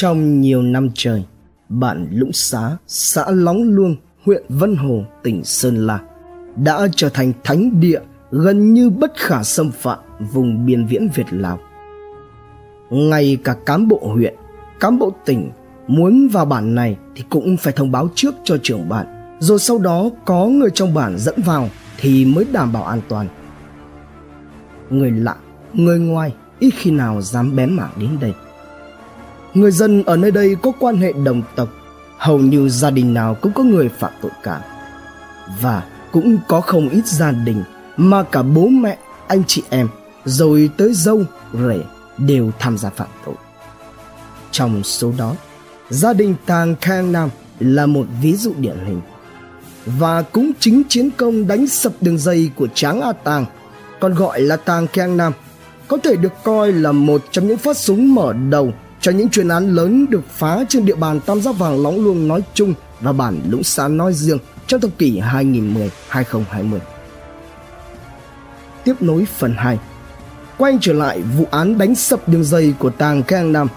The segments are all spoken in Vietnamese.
Trong nhiều năm trời, bản Lũng Xá, xã Lóng Luông, huyện Vân Hồ, tỉnh Sơn La đã trở thành thánh địa gần như bất khả xâm phạm vùng biên viễn Việt Lào. Ngay cả cán bộ huyện, cán bộ tỉnh muốn vào bản này thì cũng phải thông báo trước cho trưởng bản, rồi sau đó có người trong bản dẫn vào thì mới đảm bảo an toàn. Người lạ, người ngoài ít khi nào dám bén mảng đến đây. Người dân ở nơi đây có quan hệ đồng tộc, hầu như gia đình nào cũng có người phạm tội cả. Và cũng có không ít gia đình mà cả bố mẹ, anh chị em, rồi tới dâu, rể đều tham gia phạm tội. Trong số đó, gia đình Tàng Khang Nam là một ví dụ điển hình. Và cũng chính chiến công đánh sập đường dây của Tráng A Tàng, còn gọi là Tàng Khang Nam, có thể được coi là một trong những phát súng mở đầu cho những chuyên án lớn được phá trên địa bàn Tam Giác Vàng Lóng Luông nói chung và bản Lũng Xá nói riêng trong thập kỷ 2010-2020. Tiếp nối phần 2 Quay trở lại vụ án đánh sập đường dây của Tàng Khang Nam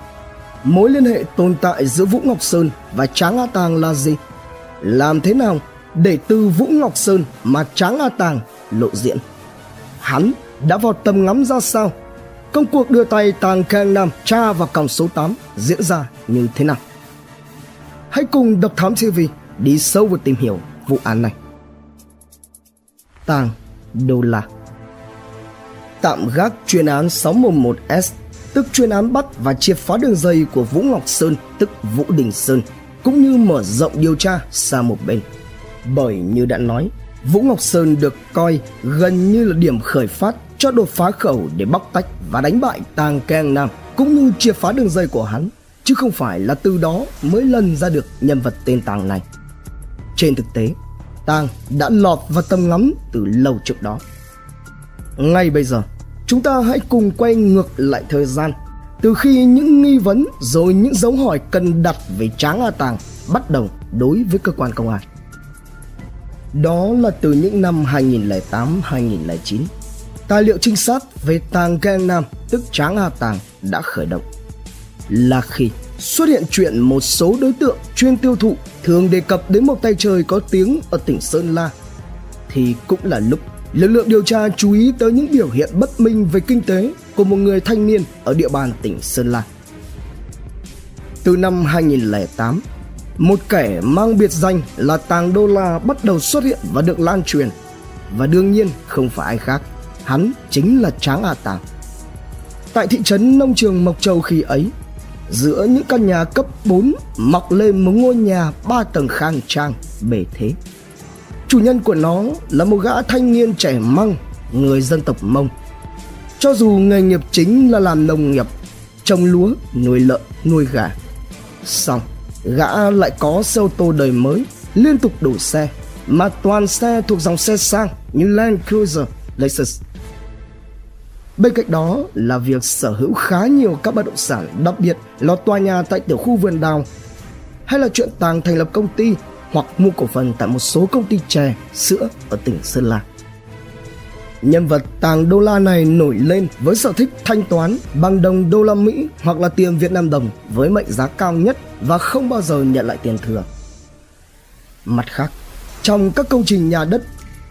Mối liên hệ tồn tại giữa Vũ Ngọc Sơn và Tráng A Tàng là gì? Làm thế nào để từ Vũ Ngọc Sơn mà Tráng A Tàng lộ diện? Hắn đã vào tầm ngắm ra sao? Công cuộc đưa tay Tàng Khang Nam tra vào còng số 8 diễn ra như thế nào? Hãy cùng Độc Thám TV đi sâu vào tìm hiểu vụ án này. Tàng Đô La Tạm gác chuyên án 611S tức chuyên án bắt và triệt phá đường dây của Vũ Ngọc Sơn tức Vũ Đình Sơn cũng như mở rộng điều tra sang một bên. Bởi như đã nói, Vũ Ngọc Sơn được coi gần như là điểm khởi phát cho đột phá khẩu để bóc tách và đánh bại Tàng Keng Nam cũng như chia phá đường dây của hắn chứ không phải là từ đó mới lần ra được nhân vật tên Tàng này. Trên thực tế, Tàng đã lọt vào tầm ngắm từ lâu trước đó. Ngay bây giờ, chúng ta hãy cùng quay ngược lại thời gian từ khi những nghi vấn rồi những dấu hỏi cần đặt về Tráng A Tàng bắt đầu đối với cơ quan công an. Đó là từ những năm 2008-2009. Tài liệu trinh sát về Tàng Gang Nam tức Tráng hà Tàng đã khởi động. Là khi xuất hiện chuyện một số đối tượng chuyên tiêu thụ thường đề cập đến một tay trời có tiếng ở tỉnh Sơn La thì cũng là lúc lực lượng điều tra chú ý tới những biểu hiện bất minh về kinh tế của một người thanh niên ở địa bàn tỉnh Sơn La. Từ năm 2008, một kẻ mang biệt danh là Tàng Đô La bắt đầu xuất hiện và được lan truyền. Và đương nhiên không phải ai khác, hắn chính là Tráng A Tàng. Tại thị trấn nông trường Mộc Châu khi ấy, giữa những căn nhà cấp 4 mọc lên một ngôi nhà ba tầng khang trang, bề thế. Chủ nhân của nó là một gã thanh niên trẻ măng, người dân tộc Mông. Cho dù nghề nghiệp chính là làm nông nghiệp, trồng lúa, nuôi lợn, nuôi gà. Xong, gã lại có xe ô tô đời mới, liên tục đổi xe, mà toàn xe thuộc dòng xe sang như Land Cruiser, Lexus. Bên cạnh đó là việc sở hữu khá nhiều các bất động sản, đặc biệt là tòa nhà tại tiểu khu vườn đào, hay là chuyện Tàng thành lập công ty hoặc mua cổ phần tại một số công ty chè, sữa ở tỉnh Sơn La. Nhân vật tàng đô la này nổi lên với sở thích thanh toán bằng đồng đô la Mỹ hoặc là tiền Việt Nam đồng với mệnh giá cao nhất và không bao giờ nhận lại tiền thừa. Mặt khác, trong các công trình nhà đất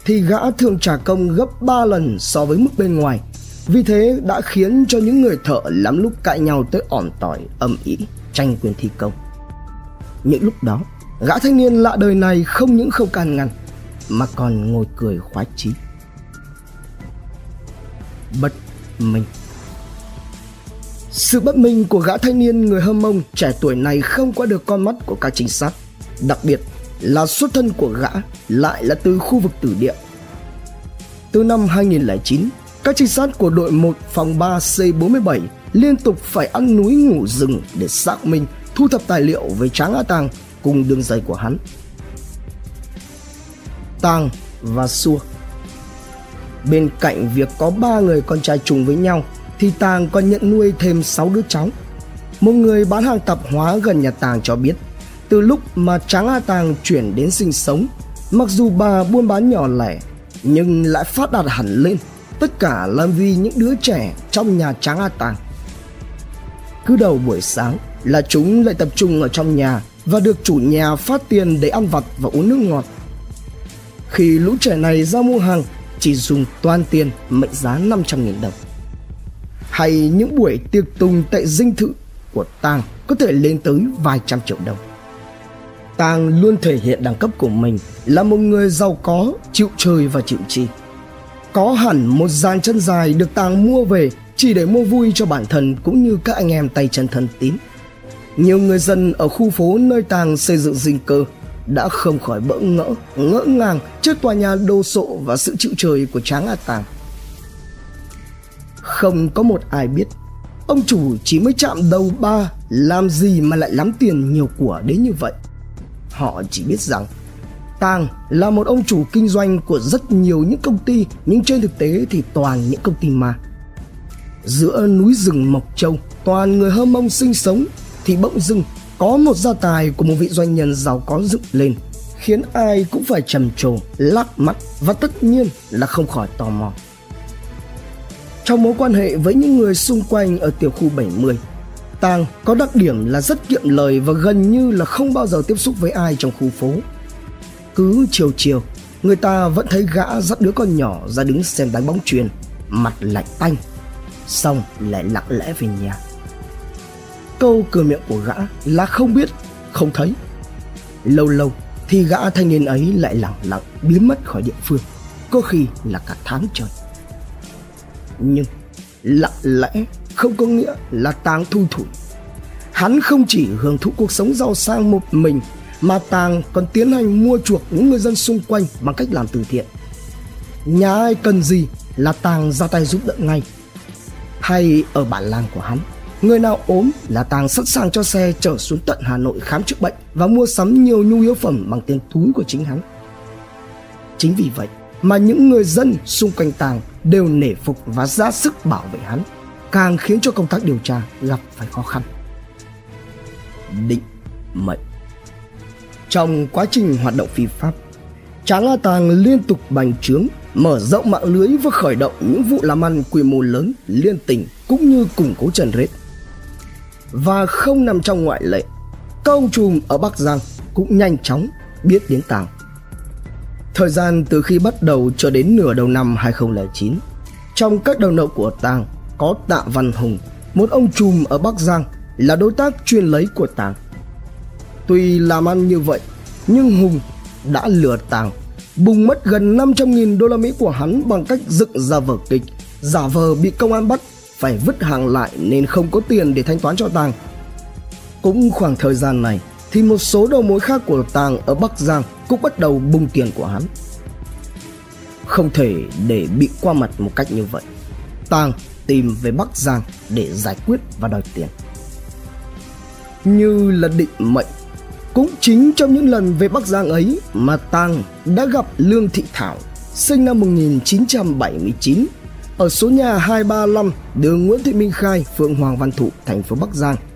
thì gã thường trả công gấp 3 lần so với mức bên ngoài. Vì thế đã khiến cho những người thợ lắm lúc cãi nhau tới ỏn tỏi, âm ỉ, tranh quyền thi công. Những lúc đó, gã thanh niên lạ đời này không những không can ngăn mà còn ngồi cười khoái chí. Bất minh. Sự bất minh của gã thanh niên người hâm mông trẻ tuổi này không qua được con mắt của các trinh sát. Đặc biệt là xuất thân của gã lại là từ khu vực tử địa. Từ năm 2009 các trinh sát của đội 1 phòng 3 C47 liên tục phải ăn núi ngủ rừng để xác minh, thu thập tài liệu về Tráng A Tàng cùng đường dây của hắn. Tàng và Xua Bên cạnh việc có ba người con trai trùng với nhau, thì Tàng còn nhận nuôi thêm 6 đứa cháu. Một người bán hàng tạp hóa gần nhà Tàng cho biết, từ lúc mà Tráng A Tàng chuyển đến sinh sống, mặc dù bà buôn bán nhỏ lẻ, nhưng lại phát đạt hẳn lên tất cả là vì những đứa trẻ trong nhà Tráng A Tàng. Cứ đầu buổi sáng là chúng lại tập trung ở trong nhà và được chủ nhà phát tiền để ăn vặt và uống nước ngọt. Khi lũ trẻ này ra mua hàng chỉ dùng toàn tiền mệnh giá 500.000 đồng. Hay những buổi tiệc tùng tại dinh thự của Tàng có thể lên tới vài trăm triệu đồng. Tàng luôn thể hiện đẳng cấp của mình là một người giàu có, chịu chơi và chịu chi. Có hẳn một dàn chân dài được Tàng mua về chỉ để mua vui cho bản thân cũng như các anh em tay chân thân tín. Nhiều người dân ở khu phố nơi Tàng xây dựng dinh cơ đã không khỏi bỡ ngỡ, ngỡ ngàng trước tòa nhà đồ sộ và sự chịu trời của Tráng A Tàng. Không có một ai biết Ông chủ chỉ mới chạm đầu ba Làm gì mà lại lắm tiền nhiều của đến như vậy Họ chỉ biết rằng Tàng là một ông chủ kinh doanh của rất nhiều những công ty Nhưng trên thực tế thì toàn những công ty ma Giữa núi rừng Mộc Châu Toàn người hơ mông sinh sống Thì bỗng dưng có một gia tài của một vị doanh nhân giàu có dựng lên Khiến ai cũng phải trầm trồ, lắc mắt Và tất nhiên là không khỏi tò mò trong mối quan hệ với những người xung quanh ở tiểu khu 70. Tàng có đặc điểm là rất kiệm lời và gần như là không bao giờ tiếp xúc với ai trong khu phố. Cứ chiều chiều, người ta vẫn thấy gã dắt đứa con nhỏ ra đứng xem đánh bóng truyền, mặt lạnh tanh, xong lại lặng lẽ về nhà. Câu cửa miệng của gã là không biết, không thấy. Lâu lâu thì gã thanh niên ấy lại lặng lặng biến mất khỏi địa phương, có khi là cả tháng trời nhưng lặng lẽ không có nghĩa là tàng thu thủi hắn không chỉ hưởng thụ cuộc sống giàu sang một mình mà tàng còn tiến hành mua chuộc những người dân xung quanh bằng cách làm từ thiện. Nhà ai cần gì là tàng ra tay giúp đỡ ngay. Hay ở bản làng của hắn, người nào ốm là tàng sẵn sàng cho xe chở xuống tận hà nội khám chữa bệnh và mua sắm nhiều nhu yếu phẩm bằng tiền túi của chính hắn. Chính vì vậy mà những người dân xung quanh tàng đều nể phục và ra sức bảo vệ hắn, càng khiến cho công tác điều tra gặp phải khó khăn. Định mệnh trong quá trình hoạt động phi pháp tráng a tàng liên tục bành trướng mở rộng mạng lưới và khởi động những vụ làm ăn quy mô lớn liên tỉnh cũng như củng cố trần rết và không nằm trong ngoại lệ ông trùm ở bắc giang cũng nhanh chóng biết đến tàng Thời gian từ khi bắt đầu cho đến nửa đầu năm 2009, trong các đầu nậu của Tàng có Tạ Văn Hùng, một ông trùm ở Bắc Giang là đối tác chuyên lấy của Tàng. Tuy làm ăn như vậy, nhưng Hùng đã lừa Tàng, bùng mất gần 500.000 đô la Mỹ của hắn bằng cách dựng ra vở kịch, giả vờ bị công an bắt phải vứt hàng lại nên không có tiền để thanh toán cho Tàng. Cũng khoảng thời gian này, thì một số đầu mối khác của Tàng ở Bắc Giang cũng bắt đầu bung tiền của hắn. Không thể để bị qua mặt một cách như vậy. Tàng tìm về Bắc Giang để giải quyết và đòi tiền. Như là định mệnh, cũng chính trong những lần về Bắc Giang ấy mà Tàng đã gặp Lương Thị Thảo, sinh năm 1979, ở số nhà 235 đường Nguyễn Thị Minh Khai, phường Hoàng Văn Thụ, thành phố Bắc Giang –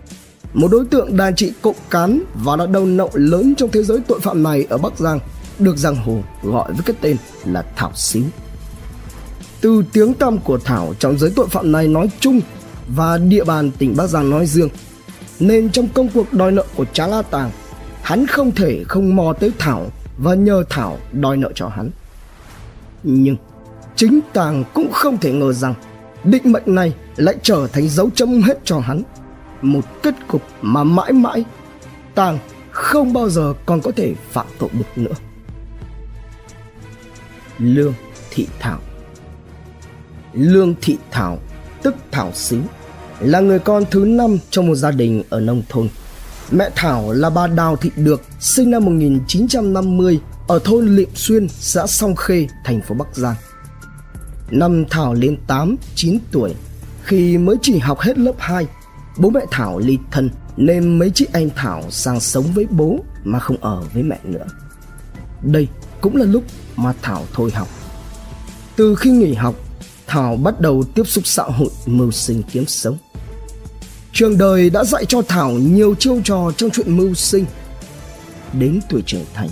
một đối tượng đàn trị cộng cán và là đầu nậu lớn trong thế giới tội phạm này ở Bắc Giang, được giang hồ gọi với cái tên là Thảo Xíu. Từ tiếng tăm của Thảo trong giới tội phạm này nói chung và địa bàn tỉnh Bắc Giang nói riêng, nên trong công cuộc đòi nợ của Tráng A Tàng, hắn không thể không mò tới Thảo và nhờ Thảo đòi nợ cho hắn. Nhưng chính Tàng cũng không thể ngờ rằng định mệnh này lại trở thành dấu chấm hết cho hắn. Một kết cục mà mãi mãi tàng không bao giờ còn có thể phạm tội được nữa. Lương thị thảo. Lương thị thảo, tức thảo xíu là người con thứ năm trong một gia đình ở nông thôn mẹ thảo là bà đào thị được sinh năm 1950 ở thôn liệm xuyên xã song khê thành phố bắc giang năm thảo lên 8, 9 tuổi khi mới chỉ học hết lớp 2 Bố mẹ Thảo ly thân nên mấy chị em Thảo sang sống với bố mà không ở với mẹ nữa. Đây cũng là lúc mà Thảo thôi học. Từ khi nghỉ học, Thảo bắt đầu tiếp xúc xã hội mưu sinh kiếm sống. Trường đời đã dạy cho Thảo nhiều chiêu trò trong chuyện mưu sinh. Đến tuổi trưởng thành,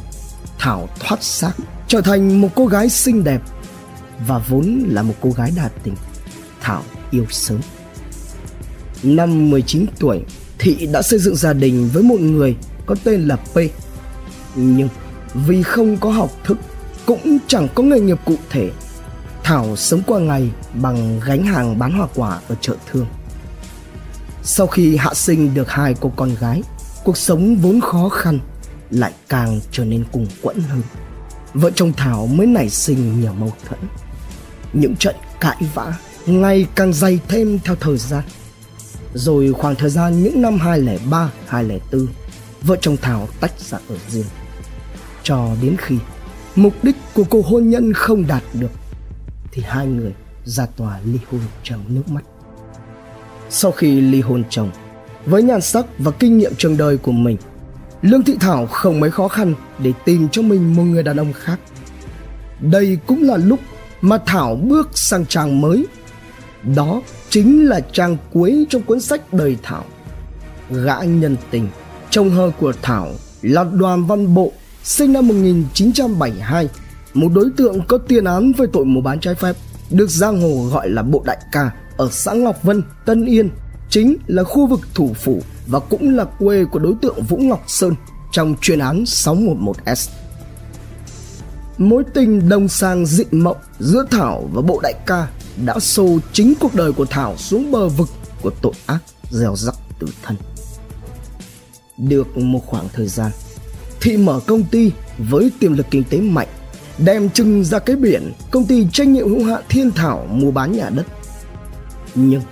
Thảo thoát xác trở thành một cô gái xinh đẹp và vốn là một cô gái đa tình. Thảo yêu sớm. Năm 19 tuổi, Thị đã xây dựng gia đình với một người có tên là P. Nhưng vì không có học thức cũng chẳng có nghề nghiệp cụ thể, Thảo sống qua ngày bằng gánh hàng bán hoa quả ở chợ thương. Sau khi hạ sinh được hai cô con gái, cuộc sống vốn khó khăn lại càng trở nên cùng quẫn hơn. Vợ chồng Thảo mới nảy sinh nhiều mâu thuẫn. Những trận cãi vã ngày càng dày thêm theo thời gian. Rồi khoảng thời gian những năm 2003, 2004, vợ chồng Thảo tách ra ở riêng. Cho đến khi mục đích của cuộc hôn nhân không đạt được thì hai người ra tòa ly hôn trong nước mắt. Sau khi ly hôn chồng, với nhan sắc và kinh nghiệm trường đời của mình, Lương Thị Thảo không mấy khó khăn để tìm cho mình một người đàn ông khác. Đây cũng là lúc mà Thảo bước sang trang mới. Đó chính là trang cuối trong cuốn sách đời Thảo. Gã nhân tình, chồng hờ của Thảo là Đoàn Văn Bộ, sinh năm 1972, một đối tượng có tiền án về tội mua bán trái phép, được giang hồ gọi là Bộ Đại Ca ở xã Ngọc Vân, Tân Yên, chính là khu vực thủ phủ và cũng là quê của đối tượng Vũ Ngọc Sơn trong chuyên án 611S. Mối tình đồng sang dị mộng giữa Thảo và Bộ Đại Ca đã xô chính cuộc đời của Thảo xuống bờ vực của tội ác gieo rắc tử thân. Được một khoảng thời gian, Thị mở công ty với tiềm lực kinh tế mạnh, đem trưng ra cái biển công ty trách nhiệm hữu hạn Thiên Thảo mua bán nhà đất. Nhưng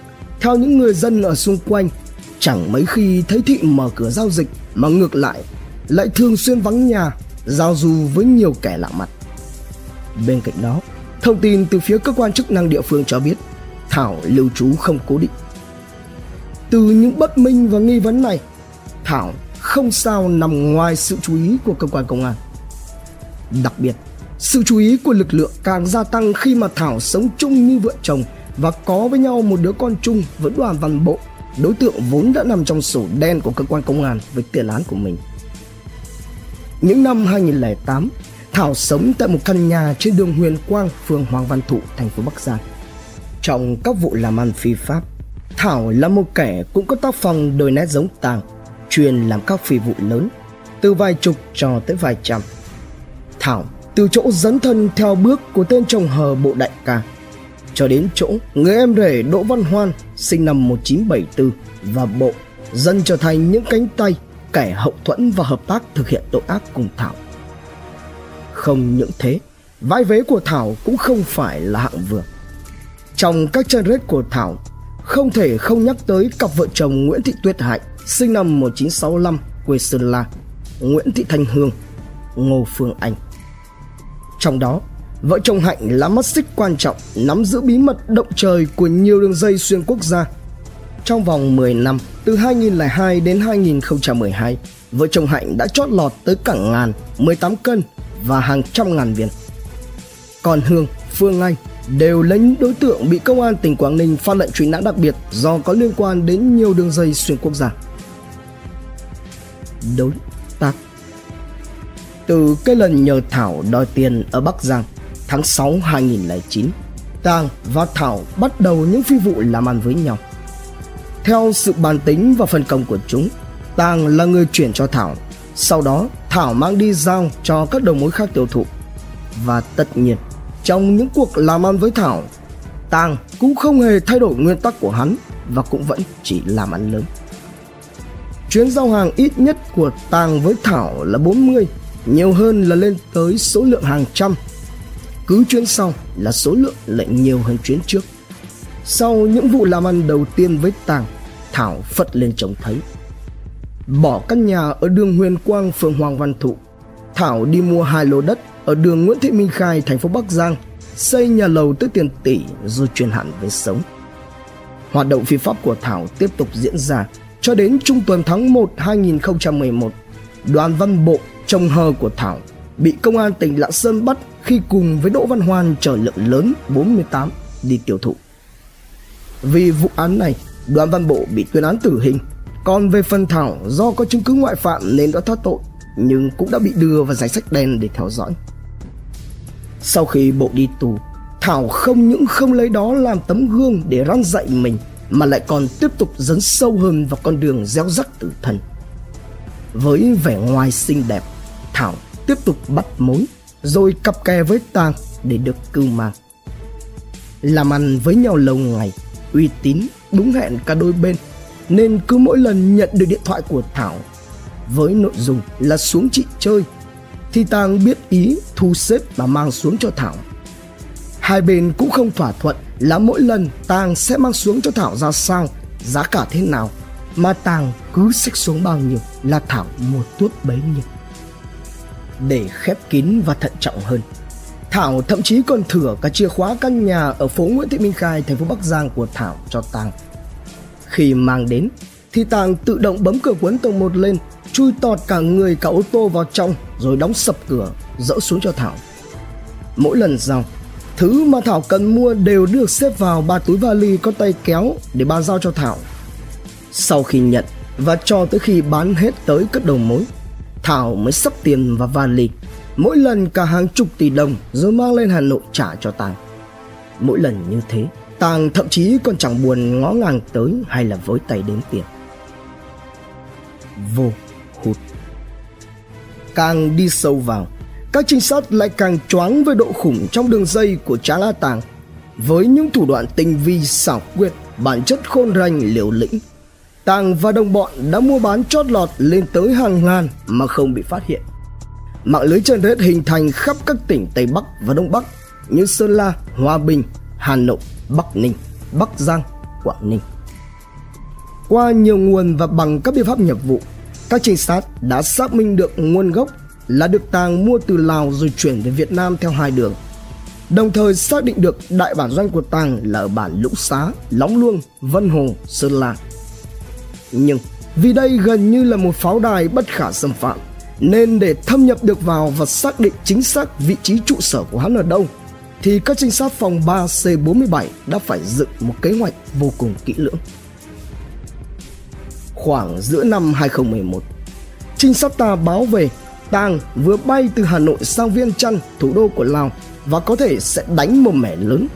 theo những người dân ở xung quanh, chẳng mấy khi thấy Thị mở cửa giao dịch mà ngược lại lại thường xuyên vắng nhà, giao du với nhiều kẻ lạ mặt. Bên cạnh đó, thông tin từ phía cơ quan chức năng địa phương cho biết Thảo lưu trú không cố định. Từ những bất minh và nghi vấn này, Thảo không sao nằm ngoài sự chú ý của cơ quan công an. Đặc biệt, sự chú ý của lực lượng càng gia tăng khi mà Thảo sống chung như vợ chồng và có với nhau một đứa con chung với đoàn văn bộ, đối tượng vốn đã nằm trong sổ đen của cơ quan công an với tiền án của mình. Những năm 2008, Thảo sống tại một căn nhà trên đường Huyền Quang, phường Hoàng Văn Thụ, thành phố Bắc Giang. Trong các vụ làm ăn phi pháp, Thảo là một kẻ cũng có tác phong đôi nét giống Tàng, chuyên làm các phi vụ lớn, từ vài chục cho tới vài trăm. Thảo từ chỗ dấn thân theo bước của tên chồng hờ bộ đại ca cho đến chỗ người em rể Đỗ Văn Hoan sinh năm 1974 và bộ dần trở thành những cánh tay kẻ hậu thuẫn và hợp tác thực hiện tội ác cùng Thảo. Không những thế, vai vế của Thảo cũng không phải là hạng vừa. Trong các chân rết của Thảo, không thể không nhắc tới cặp vợ chồng Nguyễn Thị Tuyết Hạnh, sinh năm 1965, quê Sơn La, Nguyễn Thị Thanh Hương, Ngô Phương Anh. Trong đó, vợ chồng Hạnh là mắt xích quan trọng nắm giữ bí mật động trời của nhiều đường dây xuyên quốc gia. Trong vòng 10 năm, từ 2002 đến 2012, vợ chồng Hạnh đã chót lọt tới cả ngàn, 18 cân và hàng trăm ngàn viên. Còn Hương, Phương Anh đều là những đối tượng bị công an tỉnh Quảng Ninh phát lệnh truy nã đặc biệt do có liên quan đến nhiều đường dây xuyên quốc gia. Đối tác Từ cái lần nhờ Thảo đòi tiền ở Bắc Giang tháng 6 2009, Tàng và Thảo bắt đầu những phi vụ làm ăn với nhau. Theo sự bàn tính và phân công của chúng, Tàng là người chuyển cho Thảo. Sau đó, Thảo mang đi giao cho các đầu mối khác tiêu thụ. Và tất nhiên, trong những cuộc làm ăn với Thảo, Tàng cũng không hề thay đổi nguyên tắc của hắn và cũng vẫn chỉ làm ăn lớn. Chuyến giao hàng ít nhất của Tàng với Thảo là 40, nhiều hơn là lên tới số lượng hàng trăm. Cứ chuyến sau là số lượng lại nhiều hơn chuyến trước. Sau những vụ làm ăn đầu tiên với Tàng, Thảo phật lên trông thấy. Bỏ căn nhà ở đường Huyền Quang, phường Hoàng Văn Thụ, Thảo đi mua hai lô đất ở đường Nguyễn Thị Minh Khai, thành phố Bắc Giang, xây nhà lầu tới tiền tỷ rồi chuyển hẳn về sống. Hoạt động phi pháp của Thảo tiếp tục diễn ra cho đến trung tuần tháng 1 2011. Đoàn Văn Bộ, chồng hờ của Thảo, bị công an tỉnh Lạng Sơn bắt khi cùng với Đỗ Văn Hoan chở lượng lớn 48 đi tiêu thụ. Vì vụ án này, Đoàn Văn Bộ bị tuyên án tử hình. Còn về phần Thảo do có chứng cứ ngoại phạm nên đã thoát tội, nhưng cũng đã bị đưa vào danh sách đen để theo dõi. Sau khi Bộ đi tù, Thảo không những không lấy đó làm tấm gương để răn dạy mình mà lại còn tiếp tục dấn sâu hơn vào con đường gieo rắc tử thần. Với vẻ ngoài xinh đẹp, Thảo tiếp tục bắt mối rồi cặp kè với Tàng để được cưu mang. Làm ăn với nhau lâu ngày, uy tín, đúng hẹn cả đôi bên nên cứ mỗi lần nhận được điện thoại của Thảo với nội dung là xuống chị chơi thì Tàng biết ý thu xếp và mang xuống cho Thảo. Hai bên cũng không thỏa thuận là mỗi lần Tàng sẽ mang xuống cho Thảo ra sao, giá cả thế nào mà Tàng cứ xích xuống bao nhiêu là Thảo mua tuốt bấy nhiêu. Để khép kín và thận trọng hơn, Thảo thậm chí còn thừa cả chìa khóa căn nhà ở phố Nguyễn Thị Minh Khai, thành phố Bắc Giang của Thảo cho Tàng. Khi mang đến, thì Tàng tự động bấm cửa cuốn tầng một lên, chui tọt cả người cả ô tô vào trong rồi đóng sập cửa, dỡ xuống cho Thảo. Mỗi lần giao, thứ mà Thảo cần mua đều được xếp vào ba túi vali có tay kéo để bà giao cho Thảo. Sau khi nhận và cho tới khi bán hết tới cất đầu mối, Thảo mới sắp tiền vào vali mỗi lần cả hàng chục tỷ đồng rồi mang lên Hà Nội trả cho Tàng. Mỗi lần như thế, Tàng thậm chí còn chẳng buồn ngó ngàng tới hay là với tay đếm tiền. Vô hụt. Càng đi sâu vào, các trinh sát lại càng choáng với độ khủng trong đường dây của Trá La Tàng với những thủ đoạn tinh vi xảo quyệt, bản chất khôn ranh liều lĩnh. Tàng và đồng bọn đã mua bán chót lọt lên tới hàng ngàn mà không bị phát hiện mạng lưới chân rết hình thành khắp các tỉnh Tây Bắc và Đông Bắc như Sơn La, Hòa Bình, Hà Nội, Bắc Ninh, Bắc Giang, Quảng Ninh. Qua nhiều nguồn và bằng các biện pháp nghiệp vụ, các trinh sát đã xác minh được nguồn gốc là được Tàng mua từ Lào rồi chuyển về Việt Nam theo hai đường. Đồng thời xác định được đại bản doanh của Tàng là ở bản Lũng Xá, Lóng Luông, Vân Hồ, Sơn La. Nhưng vì đây gần như là một pháo đài bất khả xâm phạm nên để thâm nhập được vào và xác định chính xác vị trí trụ sở của hắn ở đâu thì các trinh sát phòng 3C47 đã phải dựng một kế hoạch vô cùng kỹ lưỡng. Khoảng giữa năm 2011, trinh sát ta báo về Tàng vừa bay từ Hà Nội sang Viên Chăn, thủ đô của Lào và có thể sẽ đánh một mẻ lớn.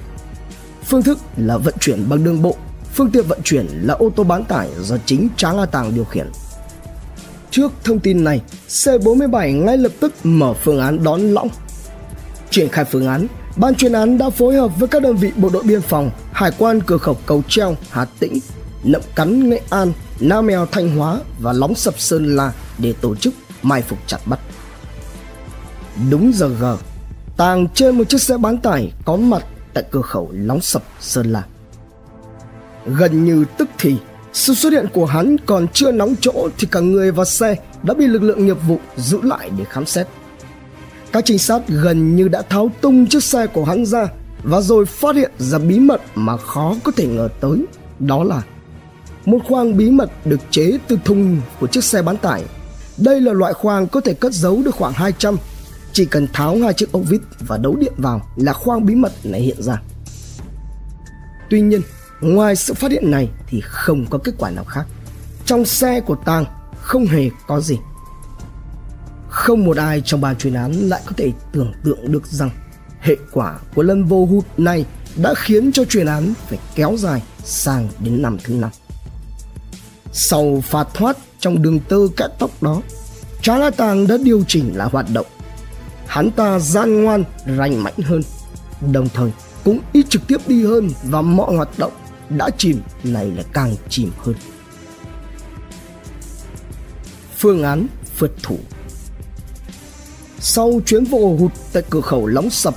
Phương thức là vận chuyển bằng đường bộ, phương tiện vận chuyển là ô tô bán tải do chính Tráng A Tàng điều khiển. Trước thông tin này, C47 ngay lập tức mở phương án đón lõng. Triển khai phương án, ban chuyên án đã phối hợp với các đơn vị bộ đội biên phòng, hải quan cửa khẩu Cầu Treo, Hà Tĩnh, Nậm Cắn, Nghệ An, Nam Mèo, Thanh Hóa và Lóng Sập Sơn La để tổ chức mai phục chặt bắt. Đúng giờ gờ, Tàng trên một chiếc xe bán tải có mặt tại cửa khẩu Lóng Sập Sơn La. Gần như tức thì sự xuất hiện của hắn còn chưa nóng chỗ thì cả người và xe đã bị lực lượng nghiệp vụ giữ lại để khám xét. Các trinh sát gần như đã tháo tung chiếc xe của hắn ra và rồi phát hiện ra bí mật mà khó có thể ngờ tới. Đó là một khoang bí mật được chế từ thùng của chiếc xe bán tải. Đây là loại khoang có thể cất giấu được khoảng 200. Chỉ cần tháo hai chiếc ốc vít và đấu điện vào là khoang bí mật này hiện ra. Tuy nhiên, Ngoài sự phát hiện này thì không có kết quả nào khác. Trong xe của Tang không hề có gì. Không một ai trong ban chuyên án lại có thể tưởng tượng được rằng hệ quả của lần vô hụt này đã khiến cho chuyên án phải kéo dài sang đến năm thứ năm. Sau pha thoát trong đường tơ cắt tóc đó, Trá Tang đã điều chỉnh lại hoạt động. Hắn ta gian ngoan, rành mãnh hơn, đồng thời cũng ít trực tiếp đi hơn vào mọi hoạt động đã chìm này là càng chìm hơn phương án vượt thủ sau chuyến vô hụt tại cửa khẩu Lóng Sập,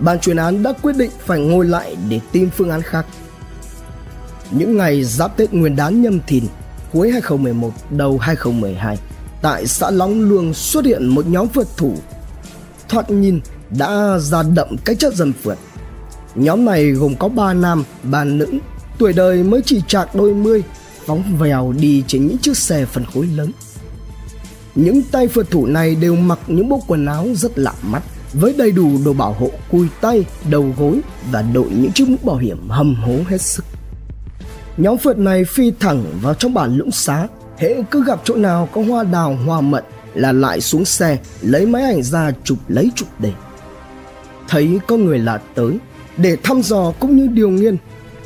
ban chuyên án đã quyết định phải ngồi lại để tìm phương án khác. Những ngày giáp Tết Nguyên đán nhâm thìn cuối 2011 đầu 2012, tại xã Lóng Luông xuất hiện một nhóm vượt thủ. Thoạt nhìn đã ra đậm cái chất dân phượt. Nhóm này gồm có 3 nam, 3 nữ tuổi đời mới chỉ chạc đôi mươi phóng vèo đi trên những chiếc xe phân khối lớn những tay phượt thủ này đều mặc những bộ quần áo rất lạ mắt với đầy đủ đồ bảo hộ cùi tay, đầu gối và đội những chiếc mũ bảo hiểm hầm hố hết sức. Nhóm phượt này phi thẳng vào trong bản lũng xá, hễ cứ gặp chỗ nào có hoa đào hoa mận là lại xuống xe lấy máy ảnh ra chụp lấy chụp để. Thấy có người lạ tới, để thăm dò cũng như điều nghiên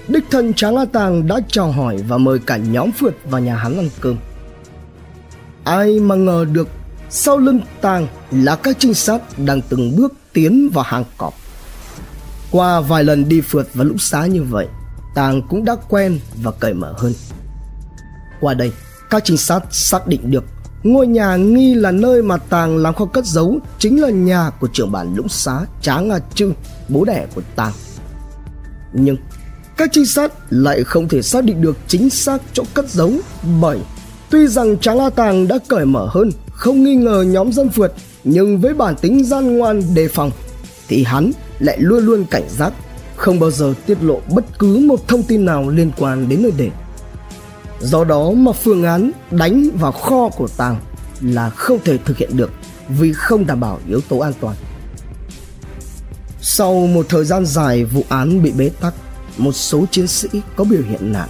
đích thân Tráng A Tàng đã chào hỏi và mời cả nhóm phượt vào nhà hắn ăn cơm. Ai mà ngờ được sau lưng Tàng là các trinh sát đang từng bước tiến vào hàng cọp. Qua vài lần đi phượt và lũ xá như vậy, Tàng cũng đã quen và cởi mở hơn. Qua đây, các trinh sát xác định được ngôi nhà nghi là nơi mà Tàng làm kho cất giấu chính là nhà của trưởng bản lũng xá Tráng A Trư, bố đẻ của Tàng. Nhưng các trinh sát lại không thể xác định được chính xác chỗ cất giấu bởi tuy rằng Tráng la Tàng đã cởi mở hơn, không nghi ngờ nhóm dân phượt, nhưng với bản tính gian ngoan đề phòng thì hắn lại luôn luôn cảnh giác, không bao giờ tiết lộ bất cứ một thông tin nào liên quan đến nơi để. Do đó mà phương án đánh vào kho của Tàng là không thể thực hiện được vì không đảm bảo yếu tố an toàn. Sau một thời gian dài vụ án bị bế tắc, một số chiến sĩ có biểu hiện nặng.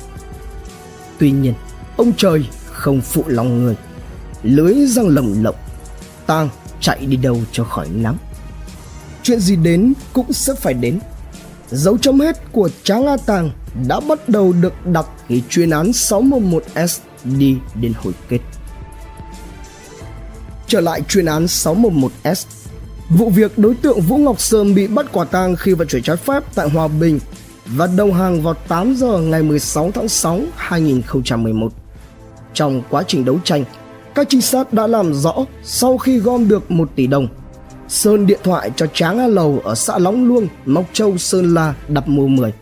Tuy nhiên, ông trời không phụ lòng người. Lưới răng lồng lộng, tang chạy đi đâu cho khỏi nắng. Chuyện gì đến cũng sẽ phải đến. Dấu chấm hết của Tráng A Tàng đã bắt đầu được đặt khi chuyên án 611S đi đến hồi kết. Trở lại chuyên án 611S, vụ việc đối tượng Vũ Ngọc Sơn bị bắt quả tang khi vận chuyển trái phép tại Hòa Bình và đầu hàng vào 8 giờ ngày 16 tháng 6 2011. Trong quá trình đấu tranh, các trinh sát đã làm rõ sau khi gom được 1 tỷ đồng, Sơn điện thoại cho Tráng A Lầu ở xã Lóng Luông, Mộc Châu, Sơn La đặt mua 10.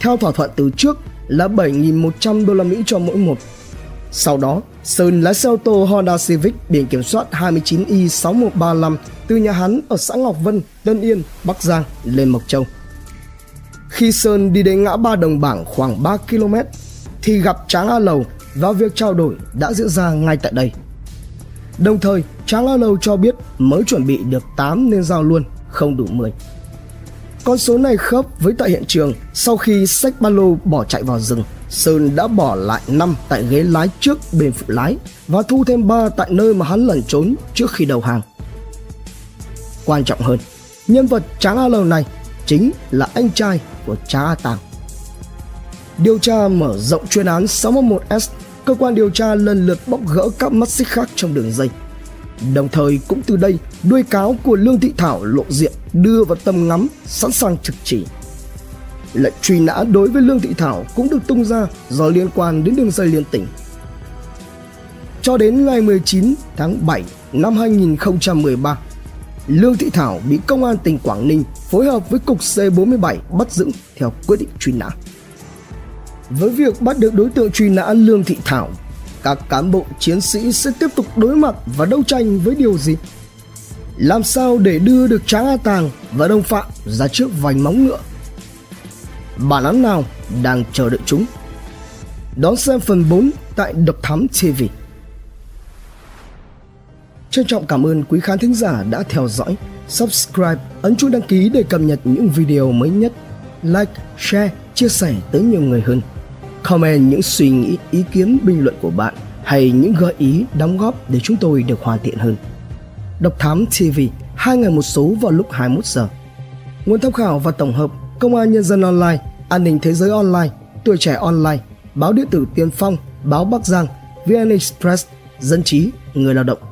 Theo thỏa thuận từ trước là 7.100 đô la Mỹ cho mỗi một. Sau đó, Sơn lái xe ô tô Honda Civic biển kiểm soát 29I6135 từ nhà hắn ở xã Ngọc Vân, Tân Yên, Bắc Giang lên Mộc Châu. Khi Sơn đi đến ngã ba đồng bảng khoảng 3 km thì gặp Tráng A Lầu và việc trao đổi đã diễn ra ngay tại đây. Đồng thời, Tráng A Lầu cho biết mới chuẩn bị được 8 nên giao luôn, không đủ 10. Con số này khớp với tại hiện trường sau khi sách ba lô bỏ chạy vào rừng. Sơn đã bỏ lại 5 tại ghế lái trước bên phụ lái và thu thêm 3 tại nơi mà hắn lẩn trốn trước khi đầu hàng. Quan trọng hơn, nhân vật Tráng A Lầu này chính là anh trai của cha A Tàng. Điều tra mở rộng chuyên án 611S, cơ quan điều tra lần lượt bóc gỡ các mắt xích khác trong đường dây. Đồng thời cũng từ đây, đuôi cáo của Lương Thị Thảo lộ diện đưa vào tầm ngắm, sẵn sàng trực chỉ. Lệnh truy nã đối với Lương Thị Thảo cũng được tung ra do liên quan đến đường dây liên tỉnh. Cho đến ngày 19 tháng 7 năm 2013, Lương Thị Thảo bị công an tỉnh Quảng Ninh phối hợp với cục C47 bắt giữ theo quyết định truy nã. Với việc bắt được đối tượng truy nã Lương Thị Thảo, các cán bộ chiến sĩ sẽ tiếp tục đối mặt và đấu tranh với điều gì? Làm sao để đưa được Tráng A Tàng và đồng phạm ra trước vành móng ngựa? Bản án nào đang chờ đợi chúng? Đón xem phần 4 tại Độc Thám TV. Trân trọng cảm ơn quý khán thính giả đã theo dõi, subscribe, ấn chuông đăng ký để cập nhật những video mới nhất, like, share, chia sẻ tới nhiều người hơn. Comment những suy nghĩ, ý kiến, bình luận của bạn hay những gợi ý, đóng góp để chúng tôi được hoàn thiện hơn. Độc Thám TV, hai ngày một số vào lúc 21 giờ. Nguồn tham khảo và tổng hợp Công an Nhân dân Online, An ninh Thế giới Online, Tuổi trẻ Online, Báo điện tử Tiên Phong, Báo Bắc Giang, VN Express, Dân trí, Người lao động